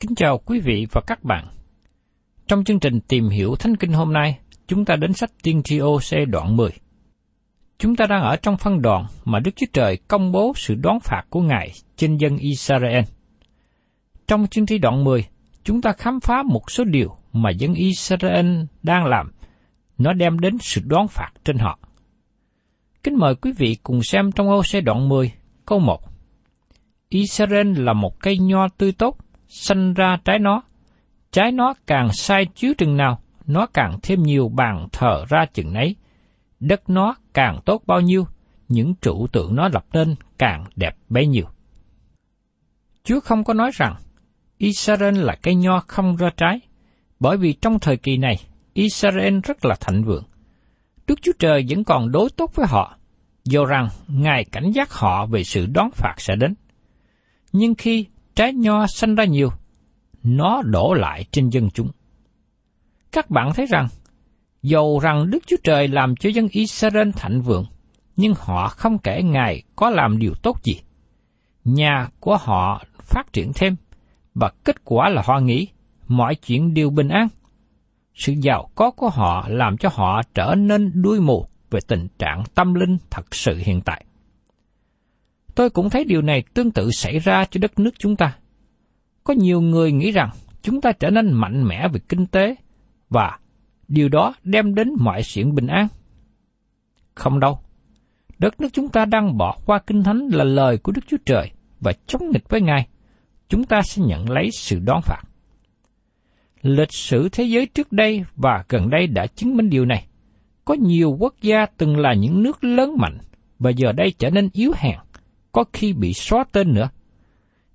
Kính chào quý vị và các bạn. Trong chương trình tìm hiểu Thánh Kinh hôm nay, chúng ta đến sách Tiên tri OC đoạn 10. Chúng ta đang ở trong phân đoạn mà Đức Chúa Trời công bố sự đoán phạt của Ngài trên dân Israel. Trong chương tri đoạn 10, chúng ta khám phá một số điều mà dân Israel đang làm. Nó đem đến sự đoán phạt trên họ. Kính mời quý vị cùng xem trong OC đoạn 10, câu 1. Israel là một cây nho tươi tốt, sanh ra trái nó. Trái nó càng sai chiếu chừng nào, nó càng thêm nhiều bàn thờ ra chừng nấy. Đất nó càng tốt bao nhiêu, những trụ tượng nó lập nên càng đẹp bấy nhiêu. Chúa không có nói rằng Israel là cây nho không ra trái, bởi vì trong thời kỳ này, Israel rất là thịnh vượng. Đức Chúa Trời vẫn còn đối tốt với họ, do rằng Ngài cảnh giác họ về sự đón phạt sẽ đến. Nhưng khi trái nho sanh ra nhiều, nó đổ lại trên dân chúng. Các bạn thấy rằng, dầu rằng Đức Chúa Trời làm cho dân Israel thịnh vượng, nhưng họ không kể Ngài có làm điều tốt gì. Nhà của họ phát triển thêm, và kết quả là họ nghĩ mọi chuyện đều bình an. Sự giàu có của họ làm cho họ trở nên đuôi mù về tình trạng tâm linh thật sự hiện tại. Tôi cũng thấy điều này tương tự xảy ra cho đất nước chúng ta. Có nhiều người nghĩ rằng chúng ta trở nên mạnh mẽ về kinh tế và điều đó đem đến mọi chuyện bình an. Không đâu. Đất nước chúng ta đang bỏ qua kinh thánh là lời của Đức Chúa Trời và chống nghịch với Ngài. Chúng ta sẽ nhận lấy sự đón phạt. Lịch sử thế giới trước đây và gần đây đã chứng minh điều này. Có nhiều quốc gia từng là những nước lớn mạnh và giờ đây trở nên yếu hèn, có khi bị xóa tên nữa.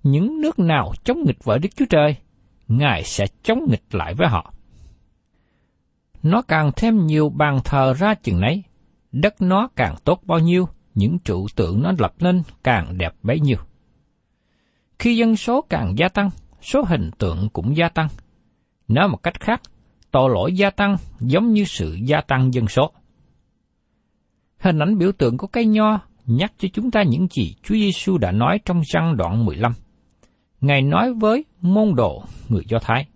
Những nước nào chống nghịch với Đức Chúa Trời, Ngài sẽ chống nghịch lại với họ. Nó càng thêm nhiều bàn thờ ra chừng nấy, đất nó càng tốt bao nhiêu, những trụ tượng nó lập nên càng đẹp bấy nhiêu. Khi dân số càng gia tăng, số hình tượng cũng gia tăng. Nói một cách khác, tội lỗi gia tăng giống như sự gia tăng dân số. Hình ảnh biểu tượng của cây nho nhắc cho chúng ta những gì Chúa Giêsu đã nói trong răng đoạn 15. Ngài nói với môn đồ người Do Thái,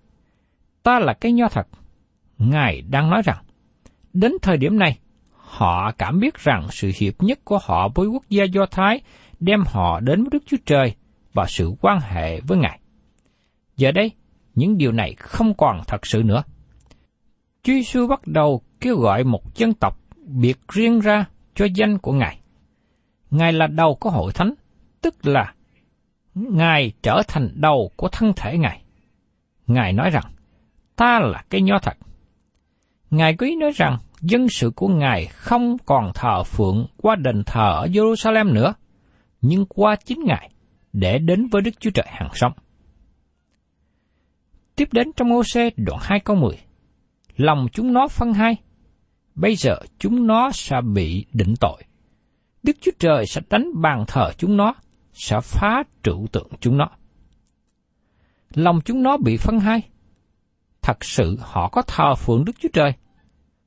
Ta là cái nho thật. Ngài đang nói rằng, đến thời điểm này, họ cảm biết rằng sự hiệp nhất của họ với quốc gia Do Thái đem họ đến với Đức Chúa Trời và sự quan hệ với Ngài. Giờ đây, những điều này không còn thật sự nữa. Chúa Giêsu bắt đầu kêu gọi một dân tộc biệt riêng ra cho danh của Ngài. Ngài là đầu của hội thánh, tức là Ngài trở thành đầu của thân thể Ngài. Ngài nói rằng, ta là cái nho thật. Ngài quý nói rằng, dân sự của Ngài không còn thờ phượng qua đền thờ ở Jerusalem nữa, nhưng qua chính Ngài để đến với Đức Chúa Trời hàng sống. Tiếp đến trong ô xe đoạn 2 câu 10. Lòng chúng nó phân hai. Bây giờ chúng nó sẽ bị định tội. Đức Chúa Trời sẽ đánh bàn thờ chúng nó, sẽ phá trụ tượng chúng nó. Lòng chúng nó bị phân hai. Thật sự họ có thờ phượng Đức Chúa Trời.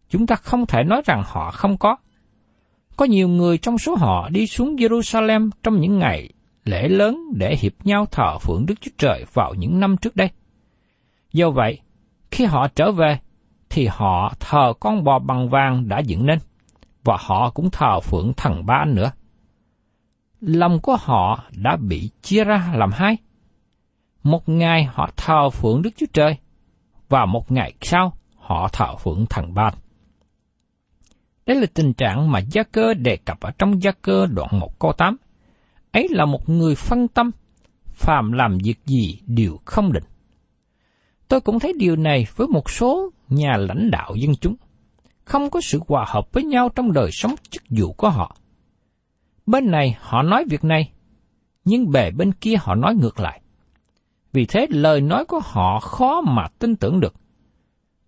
Chúng ta không thể nói rằng họ không có. Có nhiều người trong số họ đi xuống Jerusalem trong những ngày lễ lớn để hiệp nhau thờ phượng Đức Chúa Trời vào những năm trước đây. Do vậy, khi họ trở về, thì họ thờ con bò bằng vàng đã dựng nên, và họ cũng thờ phượng thần ba anh nữa. Lòng của họ đã bị chia ra làm hai. Một ngày họ thờ phượng Đức Chúa Trời, và một ngày sau họ thờ phượng thần ba. Đây là tình trạng mà Gia Cơ đề cập ở trong Gia Cơ đoạn 1 câu 8. Ấy là một người phân tâm, phàm làm việc gì đều không định. Tôi cũng thấy điều này với một số nhà lãnh đạo dân chúng. Không có sự hòa hợp với nhau trong đời sống chức vụ của họ. Bên này họ nói việc này, nhưng bề bên kia họ nói ngược lại. Vì thế lời nói của họ khó mà tin tưởng được.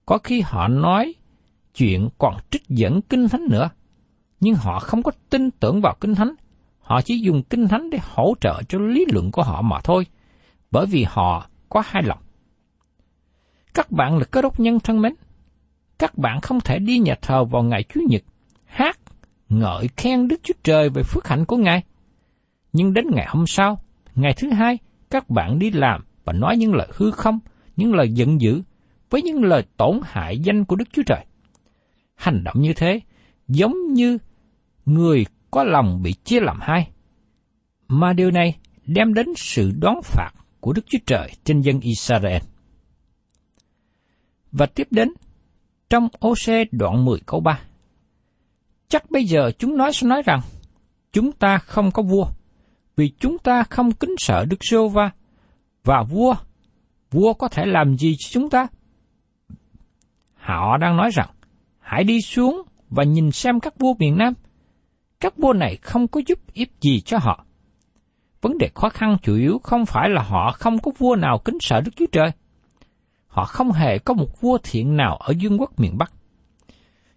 Có khi họ nói chuyện còn trích dẫn kinh thánh nữa, nhưng họ không có tin tưởng vào kinh thánh. Họ chỉ dùng kinh thánh để hỗ trợ cho lý luận của họ mà thôi, bởi vì họ có hai lòng. Các bạn là cơ đốc nhân thân mến. Các bạn không thể đi nhà thờ vào ngày Chủ nhật, hát, ngợi khen Đức Chúa Trời về phước hạnh của Ngài. Nhưng đến ngày hôm sau, ngày thứ hai, các bạn đi làm và nói những lời hư không, những lời giận dữ, với những lời tổn hại danh của Đức Chúa Trời. Hành động như thế, giống như người có lòng bị chia làm hai. Mà điều này đem đến sự đoán phạt của Đức Chúa Trời trên dân Israel. Và tiếp đến, trong OC đoạn 10 câu 3. Chắc bây giờ chúng nói sẽ nói rằng, chúng ta không có vua, vì chúng ta không kính sợ Đức giê va và vua, vua có thể làm gì cho chúng ta? Họ đang nói rằng, hãy đi xuống và nhìn xem các vua miền Nam. Các vua này không có giúp ích gì cho họ. Vấn đề khó khăn chủ yếu không phải là họ không có vua nào kính sợ Đức Chúa Trời, họ không hề có một vua thiện nào ở dương quốc miền Bắc.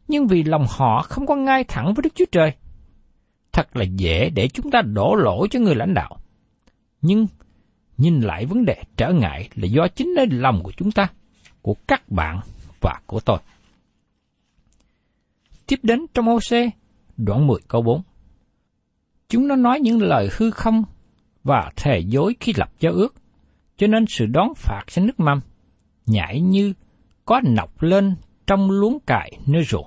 Nhưng vì lòng họ không có ngay thẳng với Đức Chúa Trời, thật là dễ để chúng ta đổ lỗi cho người lãnh đạo. Nhưng nhìn lại vấn đề trở ngại là do chính nơi lòng của chúng ta, của các bạn và của tôi. Tiếp đến trong ô đoạn 10 câu 4. Chúng nó nói những lời hư không và thề dối khi lập giao ước, cho nên sự đón phạt sẽ nước mâm nhảy như có nọc lên trong luống cải nơi ruộng.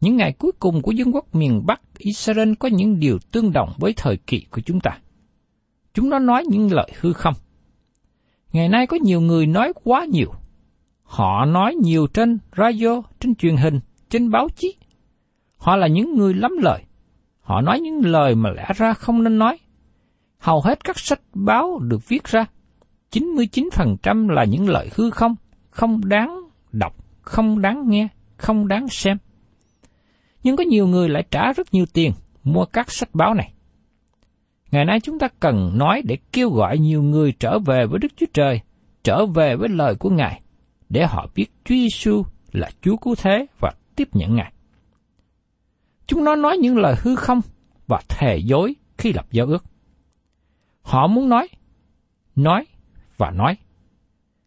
Những ngày cuối cùng của dân quốc miền Bắc Israel có những điều tương đồng với thời kỳ của chúng ta. Chúng nó nói những lời hư không. Ngày nay có nhiều người nói quá nhiều. Họ nói nhiều trên radio, trên truyền hình, trên báo chí. Họ là những người lắm lời. Họ nói những lời mà lẽ ra không nên nói. Hầu hết các sách báo được viết ra 99% là những lời hư không, không đáng đọc, không đáng nghe, không đáng xem. Nhưng có nhiều người lại trả rất nhiều tiền mua các sách báo này. Ngày nay chúng ta cần nói để kêu gọi nhiều người trở về với Đức Chúa Trời, trở về với lời của Ngài, để họ biết Chúa Giêsu là Chúa cứu thế và tiếp nhận Ngài. Chúng nó nói những lời hư không và thề dối khi lập giao ước. Họ muốn nói, nói và nói.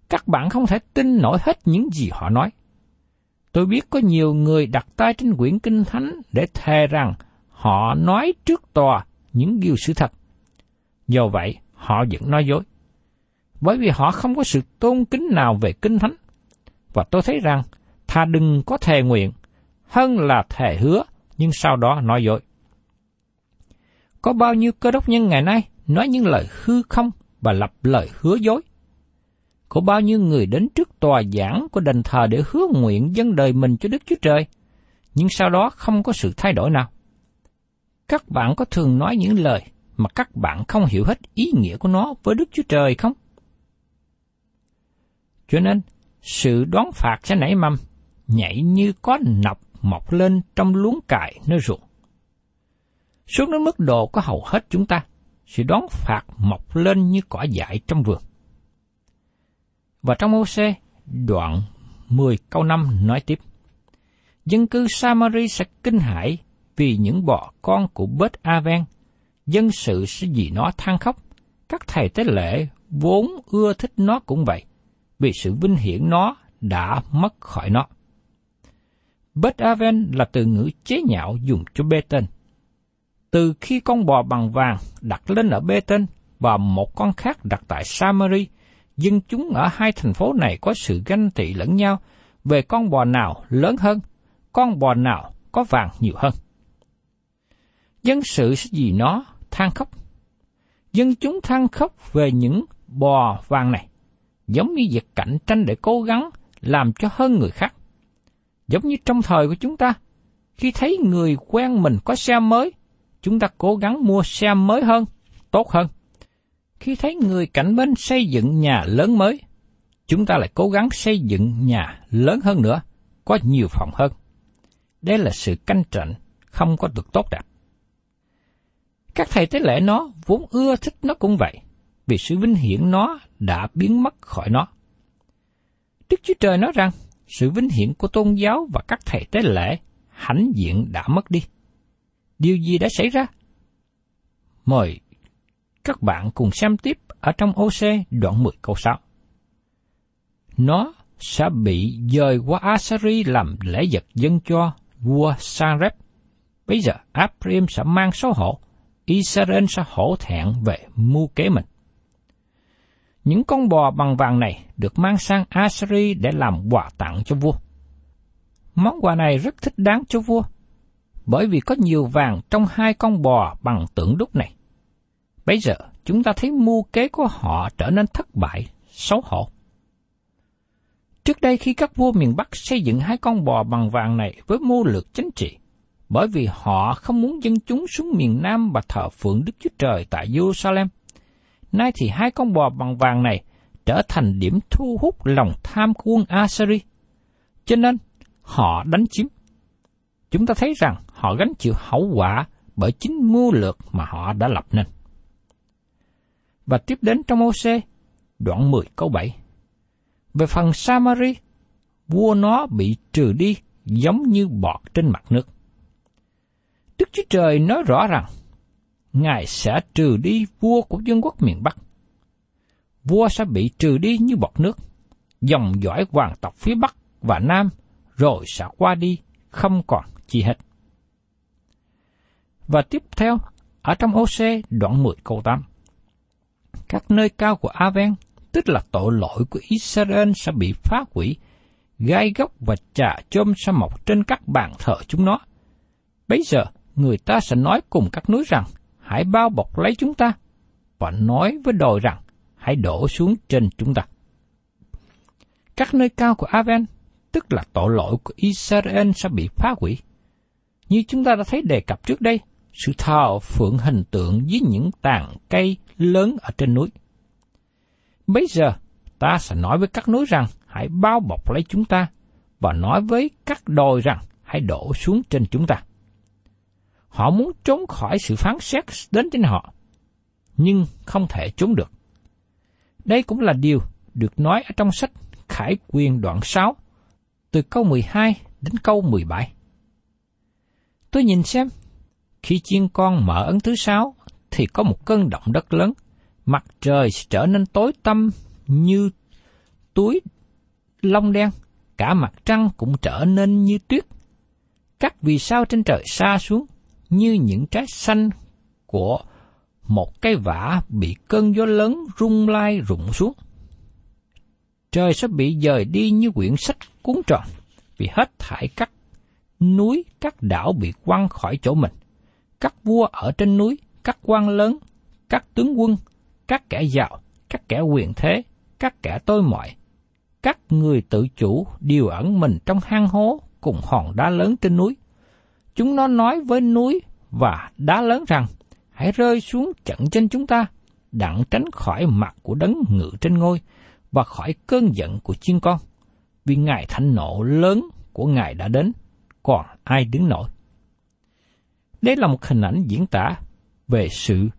Các bạn không thể tin nổi hết những gì họ nói. Tôi biết có nhiều người đặt tay trên quyển kinh thánh để thề rằng họ nói trước tòa những điều sự thật. Do vậy, họ vẫn nói dối. Bởi vì họ không có sự tôn kính nào về kinh thánh. Và tôi thấy rằng, thà đừng có thề nguyện, hơn là thề hứa, nhưng sau đó nói dối. Có bao nhiêu cơ đốc nhân ngày nay nói những lời hư không và lập lời hứa dối. có bao nhiêu người đến trước tòa giảng của đền thờ để hứa nguyện dân đời mình cho Đức Chúa Trời, nhưng sau đó không có sự thay đổi nào. Các bạn có thường nói những lời mà các bạn không hiểu hết ý nghĩa của nó với Đức Chúa Trời không? Cho nên, sự đoán phạt sẽ nảy mầm, nhảy như có nọc mọc lên trong luống cài nơi ruộng. Xuống đến mức độ có hầu hết chúng ta, sự đón phạt mọc lên như cỏ dại trong vườn. Và trong ô xe, đoạn 10 câu 5 nói tiếp. Dân cư Samari sẽ kinh hãi vì những bọ con của Bết Aven, dân sự sẽ vì nó than khóc, các thầy tế lễ vốn ưa thích nó cũng vậy, vì sự vinh hiển nó đã mất khỏi nó. Bết Aven là từ ngữ chế nhạo dùng cho bê tên. Từ khi con bò bằng vàng đặt lên ở bê tên và một con khác đặt tại Samari, dân chúng ở hai thành phố này có sự ganh tị lẫn nhau về con bò nào lớn hơn, con bò nào có vàng nhiều hơn. Dân sự sẽ vì nó than khóc. Dân chúng than khóc về những bò vàng này, giống như việc cạnh tranh để cố gắng làm cho hơn người khác. Giống như trong thời của chúng ta, khi thấy người quen mình có xe mới, chúng ta cố gắng mua xe mới hơn, tốt hơn. Khi thấy người cạnh bên xây dựng nhà lớn mới, chúng ta lại cố gắng xây dựng nhà lớn hơn nữa, có nhiều phòng hơn. Đây là sự canh tranh không có được tốt đẹp. Các thầy tế lễ nó vốn ưa thích nó cũng vậy, vì sự vinh hiển nó đã biến mất khỏi nó. Đức Chúa Trời nói rằng, sự vinh hiển của tôn giáo và các thầy tế lễ hãnh diện đã mất đi. Điều gì đã xảy ra? Mời các bạn cùng xem tiếp ở trong OC đoạn 10 câu 6. Nó sẽ bị dời qua Asari làm lễ vật dân cho vua Sanrep. Bây giờ Abraham sẽ mang số hộ, Israel sẽ hổ thẹn về mưu kế mình. Những con bò bằng vàng này được mang sang Asari để làm quà tặng cho vua. Món quà này rất thích đáng cho vua, bởi vì có nhiều vàng trong hai con bò bằng tượng đúc này. Bây giờ chúng ta thấy mưu kế của họ trở nên thất bại, xấu hổ. Trước đây khi các vua miền Bắc xây dựng hai con bò bằng vàng này với mưu lược chính trị, bởi vì họ không muốn dân chúng xuống miền Nam và thờ phượng Đức Chúa Trời tại Jerusalem. Nay thì hai con bò bằng vàng này trở thành điểm thu hút lòng tham của quân Assyri. Cho nên, họ đánh chiếm. Chúng ta thấy rằng họ gánh chịu hậu quả bởi chính mưu lược mà họ đã lập nên. Và tiếp đến trong ô đoạn 10 câu 7. Về phần Samari, vua nó bị trừ đi giống như bọt trên mặt nước. Đức Chúa Trời nói rõ rằng, Ngài sẽ trừ đi vua của dân quốc miền Bắc. Vua sẽ bị trừ đi như bọt nước, dòng dõi hoàng tộc phía Bắc và Nam rồi sẽ qua đi, không còn chi hết. Và tiếp theo, ở trong OC đoạn 10 câu 8. Các nơi cao của Aven, tức là tội lỗi của Israel sẽ bị phá hủy, gai góc và trà chôm sẽ mọc trên các bàn thờ chúng nó. Bây giờ, người ta sẽ nói cùng các núi rằng, hãy bao bọc lấy chúng ta, và nói với đồi rằng, hãy đổ xuống trên chúng ta. Các nơi cao của Aven, tức là tội lỗi của Israel sẽ bị phá hủy. Như chúng ta đã thấy đề cập trước đây, sự thờ phượng hình tượng với những tàn cây lớn ở trên núi. Bây giờ, ta sẽ nói với các núi rằng, hãy bao bọc lấy chúng ta, và nói với các đồi rằng, hãy đổ xuống trên chúng ta. Họ muốn trốn khỏi sự phán xét đến trên họ, nhưng không thể trốn được. Đây cũng là điều được nói ở trong sách Khải Quyền đoạn 6, từ câu 12 đến câu 17. Tôi nhìn xem, khi chiên con mở ấn thứ sáu, thì có một cơn động đất lớn, mặt trời trở nên tối tăm như túi lông đen, cả mặt trăng cũng trở nên như tuyết. Các vì sao trên trời xa xuống, như những trái xanh của một cái vả bị cơn gió lớn rung lai rụng xuống. Trời sẽ bị dời đi như quyển sách cuốn tròn, vì hết thải các núi, các đảo bị quăng khỏi chỗ mình. Các vua ở trên núi, các quan lớn, các tướng quân, các kẻ giàu, các kẻ quyền thế, các kẻ tôi mọi, các người tự chủ đều ẩn mình trong hang hố cùng hòn đá lớn trên núi. Chúng nó nói với núi và đá lớn rằng, hãy rơi xuống chặn trên chúng ta, đặng tránh khỏi mặt của đấng ngự trên ngôi và khỏi cơn giận của chiên con. Vì ngài thánh nộ lớn của ngài đã đến, còn ai đứng nổi. Đây là một hình ảnh diễn tả về sự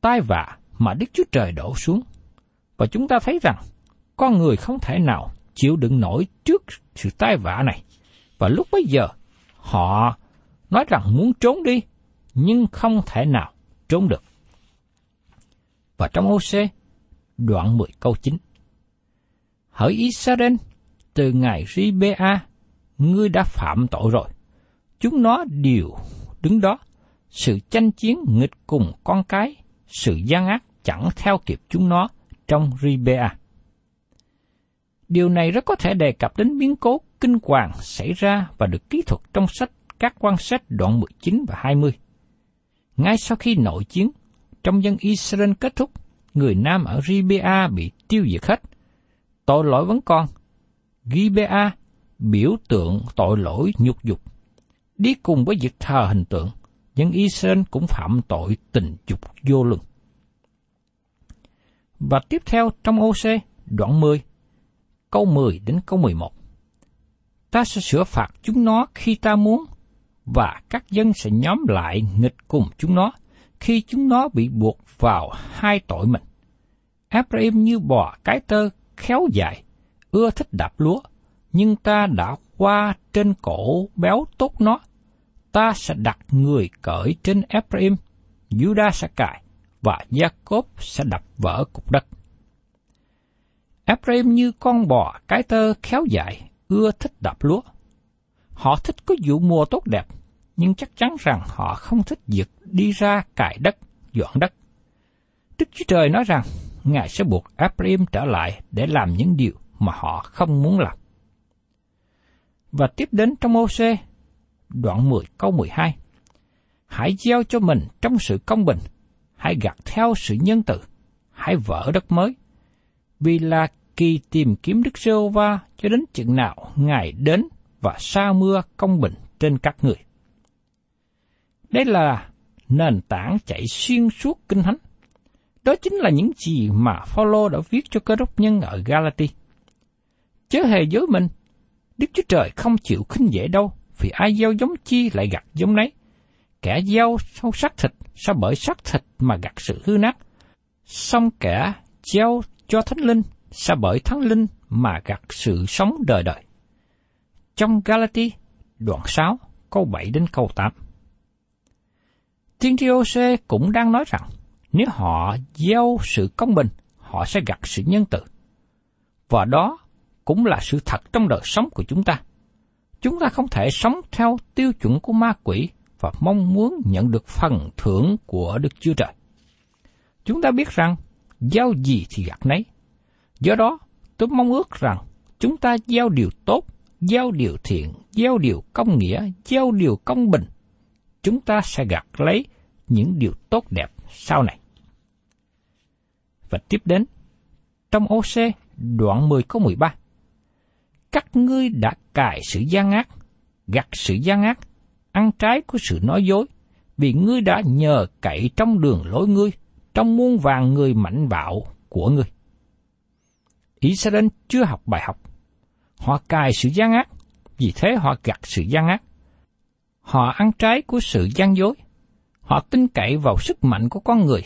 tai vạ mà Đức Chúa Trời đổ xuống. Và chúng ta thấy rằng con người không thể nào chịu đựng nổi trước sự tai vạ này. Và lúc bấy giờ, họ nói rằng muốn trốn đi, nhưng không thể nào trốn được. Và trong OC, đoạn 10 câu 9. Hỡi Israel, từ ngày Ribea, ngươi đã phạm tội rồi. Chúng nó đều đứng đó, sự tranh chiến nghịch cùng con cái, sự gian ác chẳng theo kịp chúng nó trong Ribea. Điều này rất có thể đề cập đến biến cố kinh hoàng xảy ra và được kỹ thuật trong sách các quan sách đoạn 19 và 20. Ngay sau khi nội chiến, trong dân Israel kết thúc, người Nam ở Ribea bị tiêu diệt hết. Tội lỗi vẫn còn. Gibea biểu tượng tội lỗi nhục dục. Đi cùng với việc thờ hình tượng, nhưng Israel cũng phạm tội tình dục vô luân. Và tiếp theo trong OC, đoạn 10, câu 10 đến câu 11. Ta sẽ sửa phạt chúng nó khi ta muốn, và các dân sẽ nhóm lại nghịch cùng chúng nó khi chúng nó bị buộc vào hai tội mình. Abraham như bò cái tơ khéo dài, ưa thích đạp lúa, nhưng ta đã qua trên cổ béo tốt nó. Ta sẽ đặt người cởi trên Ephraim, Judah sẽ cài, và Jacob sẽ đập vỡ cục đất. Ephraim như con bò cái tơ khéo dại, ưa thích đập lúa. Họ thích có vụ mùa tốt đẹp, nhưng chắc chắn rằng họ không thích việc đi ra cài đất, dọn đất. Đức Chúa Trời nói rằng, Ngài sẽ buộc Ephraim trở lại để làm những điều mà họ không muốn làm. Và tiếp đến trong Ô-xê, đoạn 10 câu 12. Hãy gieo cho mình trong sự công bình, hãy gặt theo sự nhân từ, hãy vỡ đất mới. Vì là kỳ tìm kiếm Đức giê va cho đến chừng nào Ngài đến và sa mưa công bình trên các người. Đây là nền tảng chạy xuyên suốt kinh thánh. Đó chính là những gì mà Phaolô đã viết cho cơ đốc nhân ở Galati. Chớ hề dối mình, Đức Chúa Trời không chịu khinh dễ đâu, vì ai gieo giống chi lại gặt giống nấy. Kẻ gieo sau xác thịt sao bởi xác thịt mà gặt sự hư nát. Xong kẻ gieo cho thánh linh sao bởi thánh linh mà gặt sự sống đời đời. Trong Galati, đoạn 6, câu 7 đến câu 8. Tiên tri Ose cũng đang nói rằng, nếu họ gieo sự công bình, họ sẽ gặt sự nhân từ. Và đó cũng là sự thật trong đời sống của chúng ta. Chúng ta không thể sống theo tiêu chuẩn của ma quỷ và mong muốn nhận được phần thưởng của Đức Chúa Trời. Chúng ta biết rằng, gieo gì thì gặt nấy. Do đó, tôi mong ước rằng chúng ta gieo điều tốt, gieo điều thiện, gieo điều công nghĩa, gieo điều công bình. Chúng ta sẽ gặt lấy những điều tốt đẹp sau này. Và tiếp đến, trong OC đoạn 10 câu 13. Các ngươi đã cài sự gian ác, gặt sự gian ác, ăn trái của sự nói dối, vì ngươi đã nhờ cậy trong đường lối ngươi, trong muôn vàng người mạnh bạo của ngươi. Israel chưa học bài học. Họ cài sự gian ác, vì thế họ gặt sự gian ác. Họ ăn trái của sự gian dối. Họ tin cậy vào sức mạnh của con người,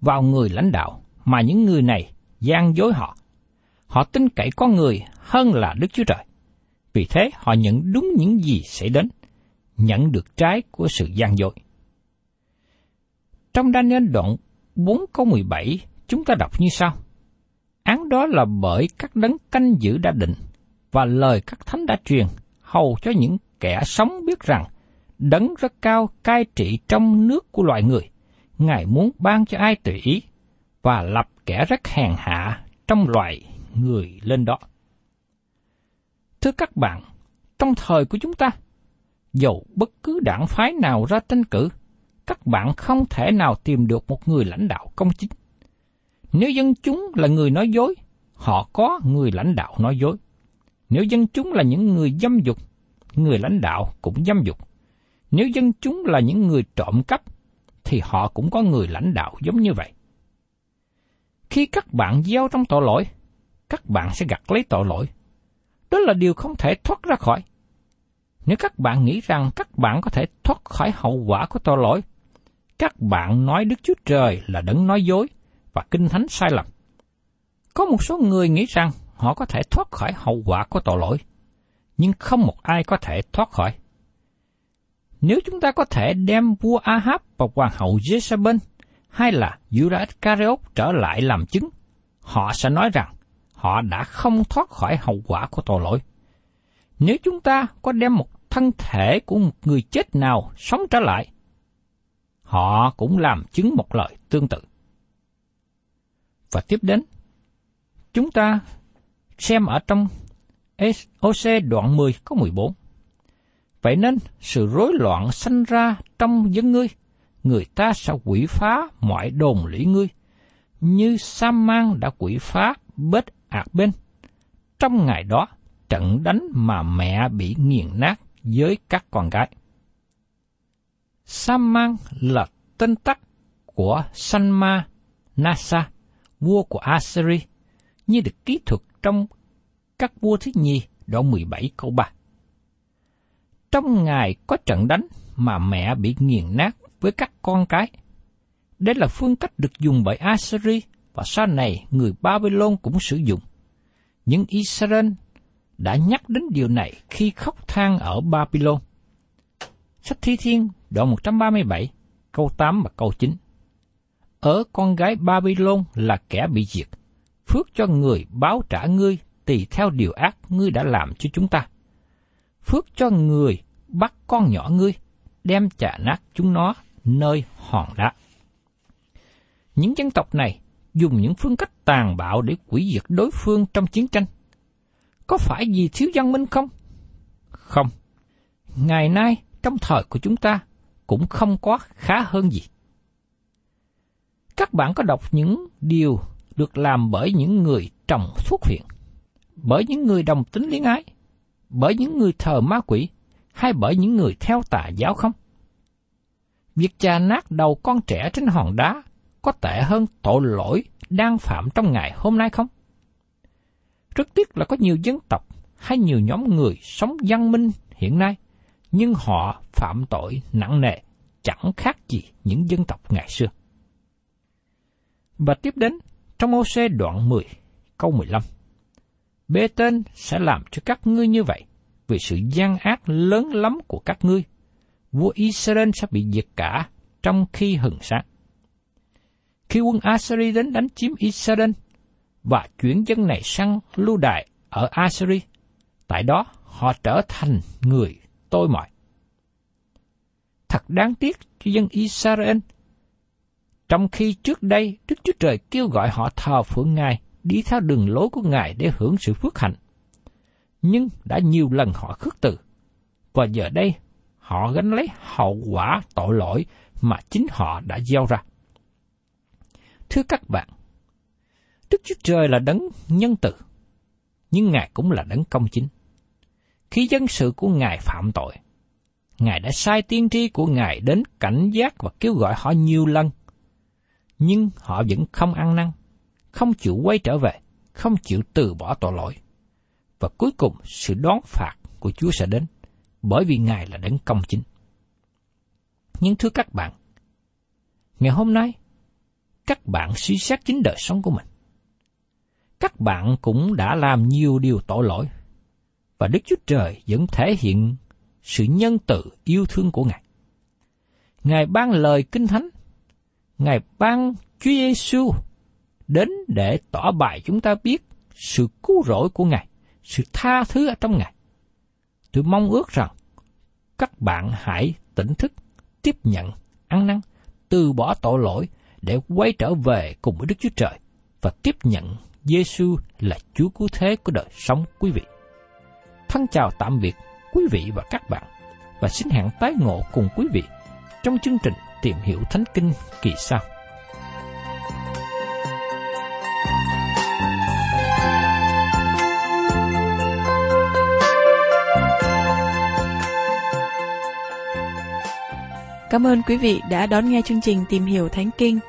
vào người lãnh đạo, mà những người này gian dối họ. Họ tin cậy con người hơn là Đức Chúa Trời. Vì thế họ nhận đúng những gì sẽ đến, nhận được trái của sự gian dối. Trong Daniel đoạn 4 câu 17, chúng ta đọc như sau. Án đó là bởi các đấng canh giữ đã định, và lời các thánh đã truyền, hầu cho những kẻ sống biết rằng đấng rất cao cai trị trong nước của loài người. Ngài muốn ban cho ai tùy ý, và lập kẻ rất hèn hạ trong loài người lên đó. Thưa các bạn, trong thời của chúng ta, dầu bất cứ đảng phái nào ra tranh cử, các bạn không thể nào tìm được một người lãnh đạo công chính. Nếu dân chúng là người nói dối, họ có người lãnh đạo nói dối. Nếu dân chúng là những người dâm dục, người lãnh đạo cũng dâm dục. Nếu dân chúng là những người trộm cắp, thì họ cũng có người lãnh đạo giống như vậy. Khi các bạn gieo trong tội lỗi, các bạn sẽ gặt lấy tội lỗi. Đó là điều không thể thoát ra khỏi. Nếu các bạn nghĩ rằng các bạn có thể thoát khỏi hậu quả của tội lỗi, các bạn nói Đức Chúa Trời là đấng nói dối và kinh thánh sai lầm. Có một số người nghĩ rằng họ có thể thoát khỏi hậu quả của tội lỗi, nhưng không một ai có thể thoát khỏi. Nếu chúng ta có thể đem vua Ahab và hoàng hậu Jezebel hay là Judas Iscariot trở lại làm chứng, họ sẽ nói rằng họ đã không thoát khỏi hậu quả của tội lỗi. Nếu chúng ta có đem một thân thể của một người chết nào sống trở lại, họ cũng làm chứng một lời tương tự. Và tiếp đến, chúng ta xem ở trong OC đoạn 10 có 14. Vậy nên, sự rối loạn sanh ra trong dân ngươi, người ta sẽ quỷ phá mọi đồn lũy ngươi, như Sa Mang đã quỷ phá bết ạc bên. Trong ngày đó, trận đánh mà mẹ bị nghiền nát với các con gái. Saman là tên tắt của Sanma Nasa, vua của Assyria, như được ký thuật trong các vua thứ nhì đoạn 17 câu 3. Trong ngày có trận đánh mà mẹ bị nghiền nát với các con cái. Đây là phương cách được dùng bởi Assyria và sau này người Babylon cũng sử dụng. Nhưng Israel đã nhắc đến điều này khi khóc than ở Babylon. Sách Thi Thiên đoạn 137, câu 8 và câu 9. Ở con gái Babylon là kẻ bị diệt, phước cho người báo trả ngươi tùy theo điều ác ngươi đã làm cho chúng ta. Phước cho người bắt con nhỏ ngươi, đem chà nát chúng nó nơi hòn đá. Những dân tộc này dùng những phương cách tàn bạo để quỷ diệt đối phương trong chiến tranh. Có phải vì thiếu văn minh không? Không. Ngày nay, trong thời của chúng ta, cũng không có khá hơn gì. Các bạn có đọc những điều được làm bởi những người trồng thuốc hiện bởi những người đồng tính liên ái, bởi những người thờ ma quỷ, hay bởi những người theo tà giáo không? Việc chà nát đầu con trẻ trên hòn đá có tệ hơn tội lỗi đang phạm trong ngày hôm nay không? Rất tiếc là có nhiều dân tộc hay nhiều nhóm người sống văn minh hiện nay, nhưng họ phạm tội nặng nề, chẳng khác gì những dân tộc ngày xưa. Và tiếp đến, trong ô xe đoạn 10, câu 15. Bê tên sẽ làm cho các ngươi như vậy, vì sự gian ác lớn lắm của các ngươi. Vua Israel sẽ bị diệt cả trong khi hừng sáng. Khi quân Assyri đến đánh chiếm Israel và chuyển dân này sang lưu đại ở Assyri, tại đó họ trở thành người tôi mọi. Thật đáng tiếc cho dân Israel. Trong khi trước đây Đức Chúa Trời kêu gọi họ thờ phượng Ngài, đi theo đường lối của Ngài để hưởng sự phước hạnh. Nhưng đã nhiều lần họ khước từ. Và giờ đây, họ gánh lấy hậu quả tội lỗi mà chính họ đã gieo ra. Thưa các bạn, Đức Chúa Trời là đấng nhân từ, nhưng Ngài cũng là đấng công chính. Khi dân sự của Ngài phạm tội, Ngài đã sai tiên tri của Ngài đến cảnh giác và kêu gọi họ nhiều lần. Nhưng họ vẫn không ăn năn, không chịu quay trở về, không chịu từ bỏ tội lỗi. Và cuối cùng sự đón phạt của Chúa sẽ đến, bởi vì Ngài là đấng công chính. Nhưng thưa các bạn, ngày hôm nay, các bạn suy xét chính đời sống của mình. Các bạn cũng đã làm nhiều điều tội lỗi, và Đức Chúa Trời vẫn thể hiện sự nhân từ yêu thương của Ngài. Ngài ban lời kinh thánh, Ngài ban Chúa Giêsu đến để tỏ bài chúng ta biết sự cứu rỗi của Ngài, sự tha thứ ở trong Ngài. Tôi mong ước rằng các bạn hãy tỉnh thức, tiếp nhận, ăn năn, từ bỏ tội lỗi để quay trở về cùng với Đức Chúa Trời và tiếp nhận Giêsu là Chúa cứu thế của đời sống quý vị. Thân chào tạm biệt quý vị và các bạn và xin hẹn tái ngộ cùng quý vị trong chương trình tìm hiểu thánh kinh kỳ sau. Cảm ơn quý vị đã đón nghe chương trình Tìm hiểu Thánh Kinh –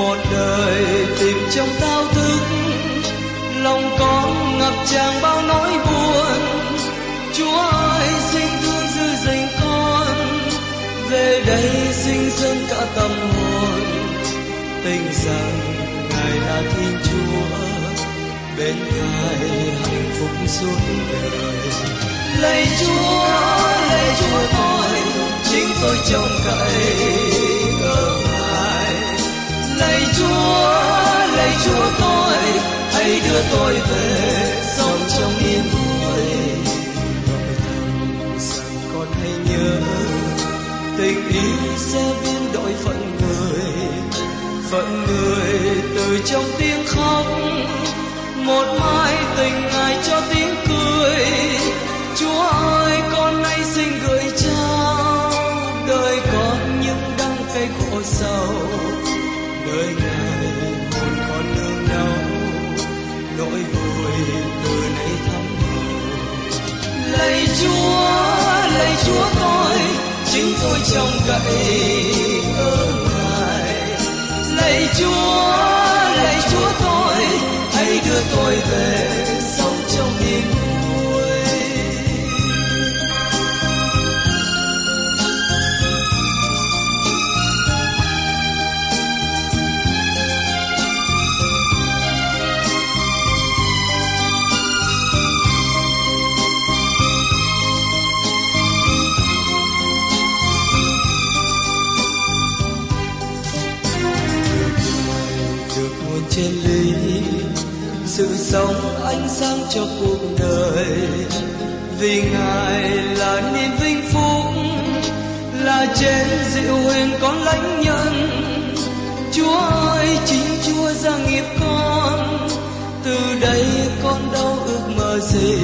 Một đời tìm trong thao thức lòng con ngập tràn bao nỗi buồn. Chúa ơi, xin thương giữ gìn con. Về đây sinh dâng cả tâm hồn. Tình rằng ngài là thiên chúa. Bên ngài hạnh phúc suốt đời. Lạy chúa lạy chúa tôi. Chính tôi trông cậy ở lạy chúa lạy chúa tôi, hãy đưa tôi về sống trong yên vui. Gọi thầm rằng con hãy nhớ, tình yêu sẽ biến đổi phận người. Phận người từ trong tiếng khóc, một mai tình ngài cho tiếng cười. Chúa ơi, con nay xin gửi trao đời con những đắng cay khổ sầu. Nỗi vui từ nay thắm hầu lạy chúa lạy chúa tôi, chính tôi trông cậy ở ngài. Lạy chúa lạy chúa tôi, hãy đưa tôi về sống trong niềm vui sự sống ánh sáng cho cuộc đời. Vì ngài là niềm vinh phúc, là trên diệu huyền con lãnh nhân. Chúa ơi, chính chúa ra nghiệp con, từ đây con đâu ước mơ gì?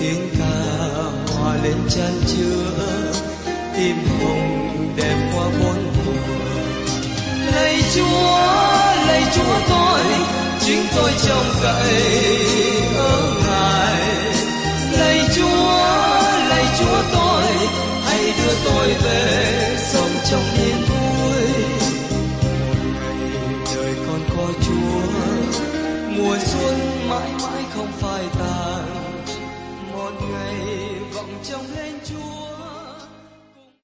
Tiếng ca hòa lên chan chứa tim hồng đẹp qua bốn mùa. Lạy chúa lạy chúa tôi chính tôi trông cậy ở ngài. Lạy chúa lạy chúa tôi, hãy đưa tôi về sống trong niềm vui. Một ngày đời con có chúa, mùa xuân mãi mãi không phai tàn. Một ngày vọng trông lên chúa.